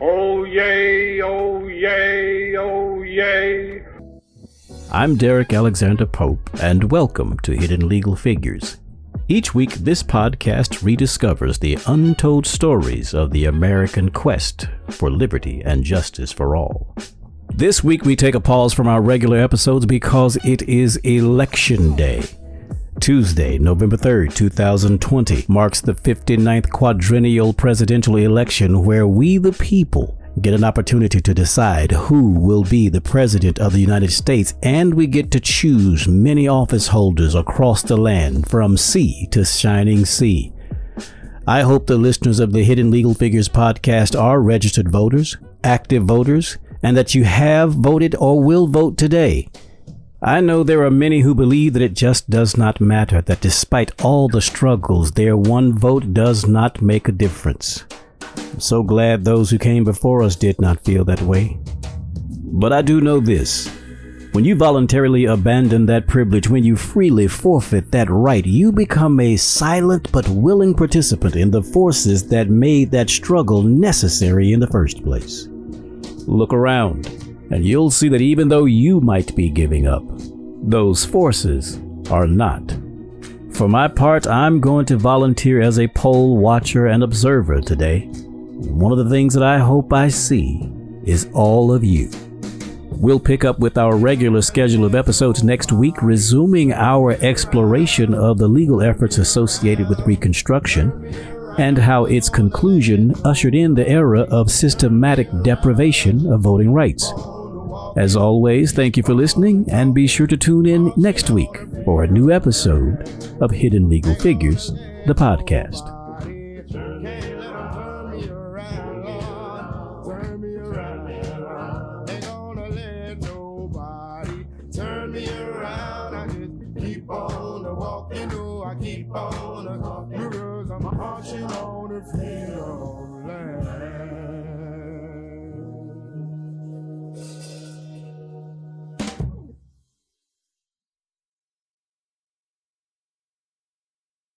Oh, yay, oh, yay, oh, yay. I'm Derrick Alexander Pope, and welcome to Hidden Legal Figures. Each week, this podcast rediscovers the untold stories of the American quest for liberty and justice for all. This week, we take a pause from our regular episodes because it is Election Day. Tuesday, November 3rd, 2020, marks the 59th quadrennial presidential election where we, the people, get an opportunity to decide who will be the President of the United States, and we get to choose many office holders across the land from sea to shining sea. I hope the listeners of the Hidden Legal Figures podcast are registered voters, active voters, and that you have voted or will vote today. I know there are many who believe that it just does not matter, that despite all the struggles, their one vote does not make a difference. I'm so glad those who came before us did not feel that way. But I do know this. When you voluntarily abandon that privilege, when you freely forfeit that right, you become a silent but willing participant in the forces that made that struggle necessary in the first place. Look around and you'll see that even though you might be giving up, those forces are not. For my part, I'm going to volunteer as a poll watcher and observer today. One of the things that I hope I see is all of you. We'll pick up with our regular schedule of episodes next week, resuming our exploration of the legal efforts associated with Reconstruction and how its conclusion ushered in the era of systematic deprivation of voting rights. As always, thank you for listening, and be sure to tune in next week for a new episode of Hidden Legal Figures, the podcast. keep on, I'm marching on.